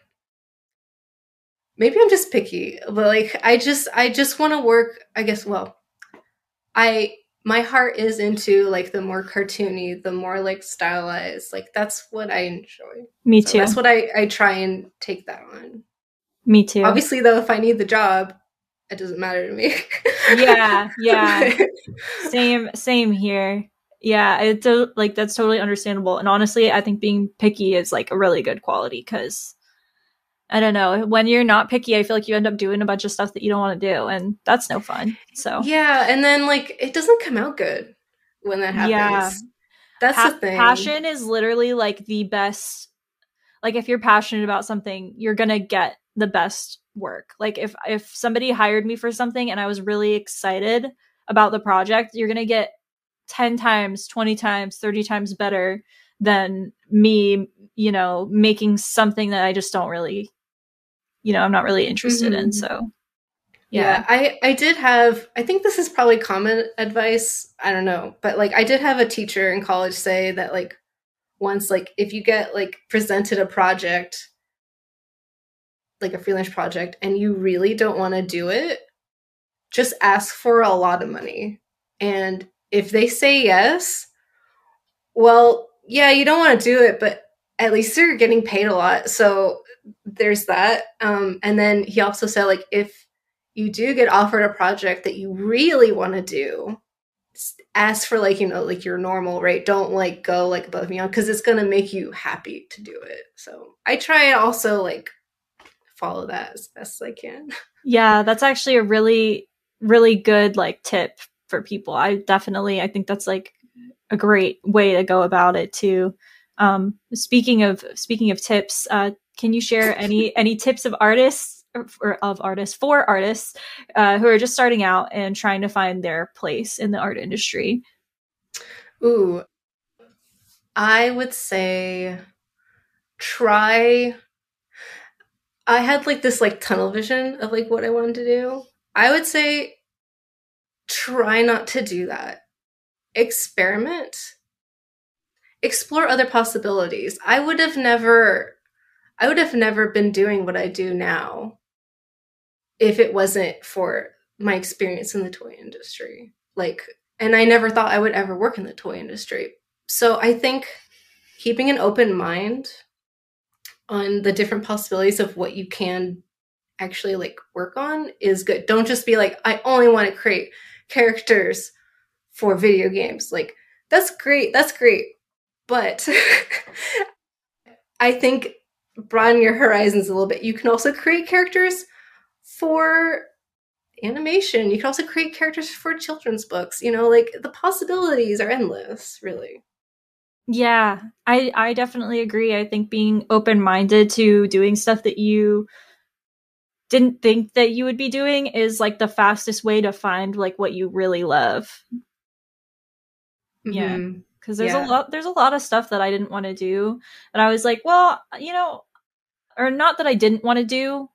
maybe I'm just picky, but like I just I just want to work. I guess well, I my heart is into like the more cartoony, the more like stylized. Like that's what I enjoy. Me too. So that's what I I try and take that on. Me too. Obviously, though, if I need the job, it doesn't matter to me. yeah, yeah. Same same here. Yeah, it's a, like that's totally understandable. And honestly, I think being picky is like a really good quality cuz I don't know, when you're not picky, I feel like you end up doing a bunch of stuff that you don't want to do and that's no fun. So Yeah, and then like it doesn't come out good when that happens. Yeah. That's pa- the thing. Passion is literally like the best like if you're passionate about something, you're going to get the best work. Like if if somebody hired me for something and I was really excited about the project, you're going to get 10 times, 20 times, 30 times better than me, you know, making something that I just don't really you know, I'm not really interested mm-hmm. in. So yeah. yeah. I I did have I think this is probably common advice, I don't know, but like I did have a teacher in college say that like once like if you get like presented a project like a freelance project and you really don't want to do it, just ask for a lot of money. And if they say yes, well, yeah, you don't want to do it, but at least you're getting paid a lot. So there's that. Um, and then he also said, like, if you do get offered a project that you really want to do, ask for like you know like your normal rate. Don't like go like above and beyond because it's gonna make you happy to do it. So i try to also like follow that as best i can. Yeah that's actually a really really good like tip for people. I definitely i think that's like a great way to go about it too. Um speaking of speaking of tips uh can you share any any tips of artists or of artists for artists uh, who are just starting out and trying to find their place in the art industry? Ooh, I would say try. I had like this like tunnel vision of like what I wanted to do. I would say try not to do that. Experiment. Explore other possibilities. I would have never I would have never been doing what I do now if it wasn't for my experience in the toy industry. Like, and I never thought I would ever work in the toy industry. So I think keeping an open mind on the different possibilities of what you can actually like work on is good. Don't just be like, I only want to create characters for video games. Like, that's great. That's great. But I think broaden your horizons a little bit. You can also create characters for animation. You can also create characters for children's books. You know, like the possibilities are endless, really. Yeah, I I definitely agree. I think being open-minded to doing stuff that you didn't think that you would be doing is like the fastest way to find like what you really love. Mm-hmm. Yeah because there's yeah. a lot there's a lot of stuff that I didn't want to do and I was like, well, you know, or not that I didn't want to do,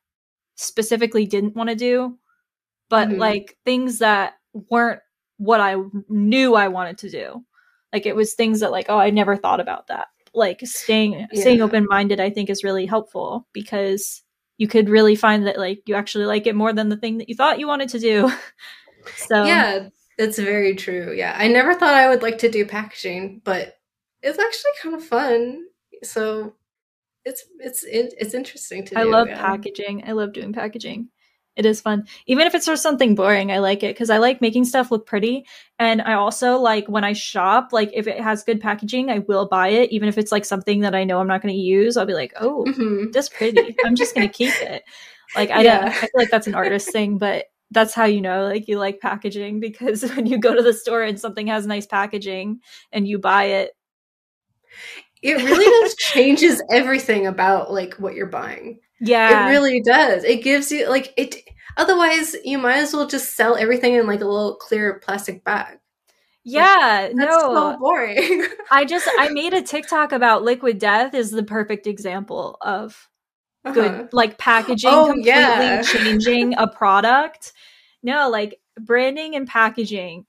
specifically didn't want to do, but mm-hmm. like things that weren't what I knew I wanted to do. Like it was things that like, oh, I never thought about that. Like staying yeah. staying open minded, I think is really helpful because you could really find that like you actually like it more than the thing that you thought you wanted to do. so yeah, that's very true. Yeah. I never thought I would like to do packaging, but it's actually kind of fun. So it's it's it's interesting to do. I do, love yeah. packaging. I love doing packaging. It is fun. Even if it's for something boring, I like it because I like making stuff look pretty. And I also like when I shop, like if it has good packaging, I will buy it. Even if it's like something that I know I'm not going to use, I'll be like, oh, mm-hmm. this pretty. I'm just going to keep it. Like I, yeah. I feel like that's an artist thing, but that's how you know like you like packaging because when you go to the store and something has nice packaging and you buy it it really does changes everything about like what you're buying. Yeah. it really does. It gives you like it otherwise you might as well just sell everything in like a little clear plastic bag. Yeah, like, no, so boring. I just I made a TikTok about liquid death is the perfect example of good uh-huh. like packaging oh, completely yeah. changing a product no like branding and packaging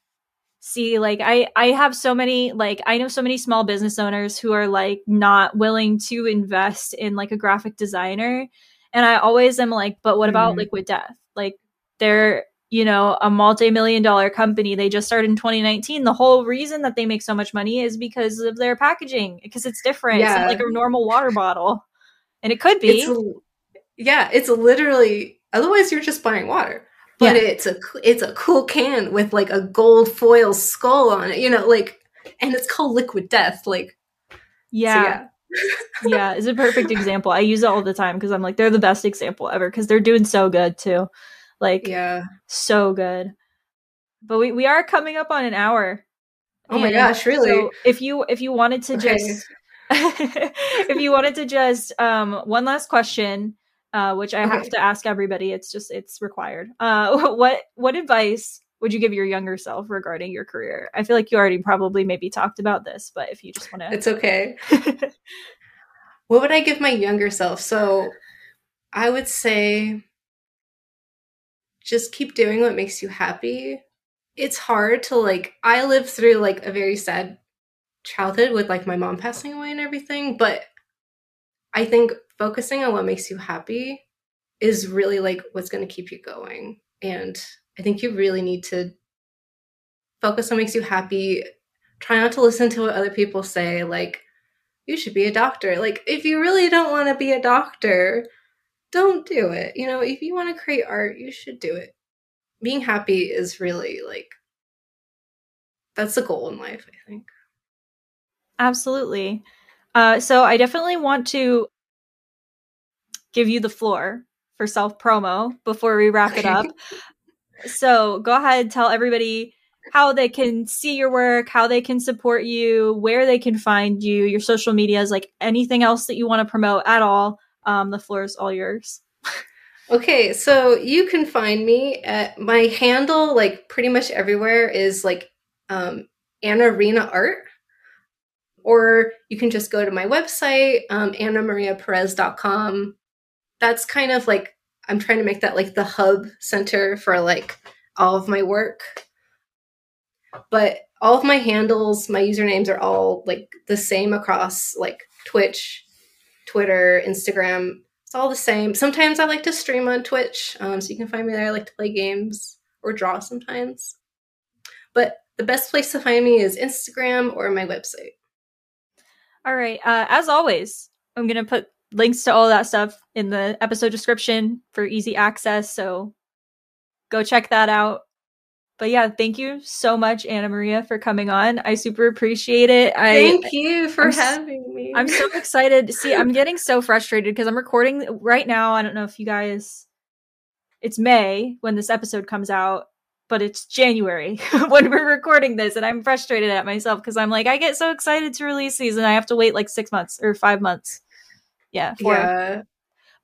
see like i i have so many like i know so many small business owners who are like not willing to invest in like a graphic designer and i always am like but what about mm-hmm. liquid death like they're you know a multi-million dollar company they just started in 2019 the whole reason that they make so much money is because of their packaging because it's different yeah. it's like a normal water bottle and it could be. It's, yeah, it's literally. Otherwise, you're just buying water. But yeah. it's a it's a cool can with like a gold foil skull on it. You know, like, and it's called Liquid Death. Like, yeah. So yeah. yeah, it's a perfect example. I use it all the time because I'm like, they're the best example ever because they're doing so good too. Like, yeah, so good. But we, we are coming up on an hour. Oh my gosh, really? So if you if you wanted to okay. just if you wanted to just um one last question uh, which I Okay. have to ask everybody. It's just it's required. Uh, what what advice would you give your younger self regarding your career? I feel like you already probably maybe talked about this, but if you just want to, It's okay. What would I give my younger self? So I would say just keep doing what makes you happy. It's hard to like I lived through like a very sad childhood with like my mom passing away and everything, but I think focusing on what makes you happy is really like what's going to keep you going. And I think you really need to focus on what makes you happy. Try not to listen to what other people say like you should be a doctor. Like, if you really don't want to be a doctor, don't do it. You know, if you want to create art, you should do it. Being happy is really like, that's the goal in life, I think. Absolutely. Uh, so I definitely want to give you the floor for self promo before we wrap it up. So go ahead, tell everybody how they can see your work, how they can support you, where they can find you, your social medias, like anything else that you want to promote at all. Um, the floor is all yours. Okay, so you can find me at my handle, like pretty much everywhere, is like um, Annariina Art. Or you can just go to my website, um, annamariaperez.com. That's kind of like, I'm trying to make that like the hub center for like all of my work. But all of my handles, my usernames are all like the same across like Twitch, Twitter, Instagram, it's all the same. Sometimes I like to stream on Twitch, um, so you can find me there. I like to play games or draw sometimes. But the best place to find me is Instagram or my website. All right. Uh, as always, I'm going to put links to all that stuff in the episode description for easy access. So go check that out. But yeah, thank you so much, AnnaMaria, for coming on. I super appreciate it. I Thank you for I'm having me. I'm so excited. See, I'm getting so frustrated because I'm recording right now. I don't know if you guys, it's May when this episode comes out, but it's January when we're recording this. And I'm frustrated at myself because I'm like, I get so excited to release these and I have to wait like six months or five months. Yeah, four yeah,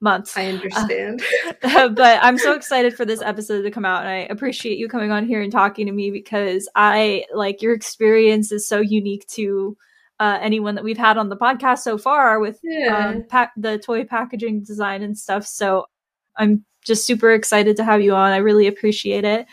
months. I understand. but I'm so excited for this episode to come out, and I appreciate you coming on here and talking to me because I like your experience is so unique to uh, anyone that we've had on the podcast so far with yeah. um, pa- the toy packaging design and stuff. So I'm just super excited to have you on. I really appreciate it.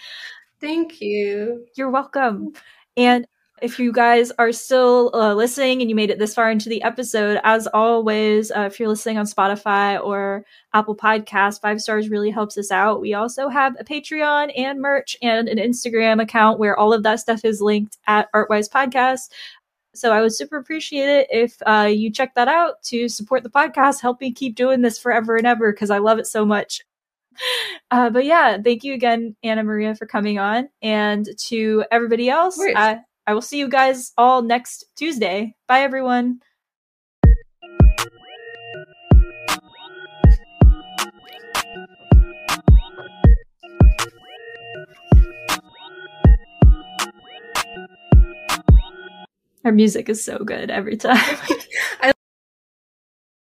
Thank you. You're welcome. And if you guys are still uh, listening and you made it this far into the episode, as always, uh, if you're listening on Spotify or Apple Podcasts, five stars really helps us out. We also have a Patreon and merch and an Instagram account where all of that stuff is linked at Artwise Podcast. So I would super appreciate it if uh, you check that out to support the podcast, help me keep doing this forever and ever because I love it so much. Uh, but yeah, thank you again, AnnaMaria, for coming on. And to everybody else, uh, I will see you guys all next Tuesday. Bye, everyone. Our music is so good every time.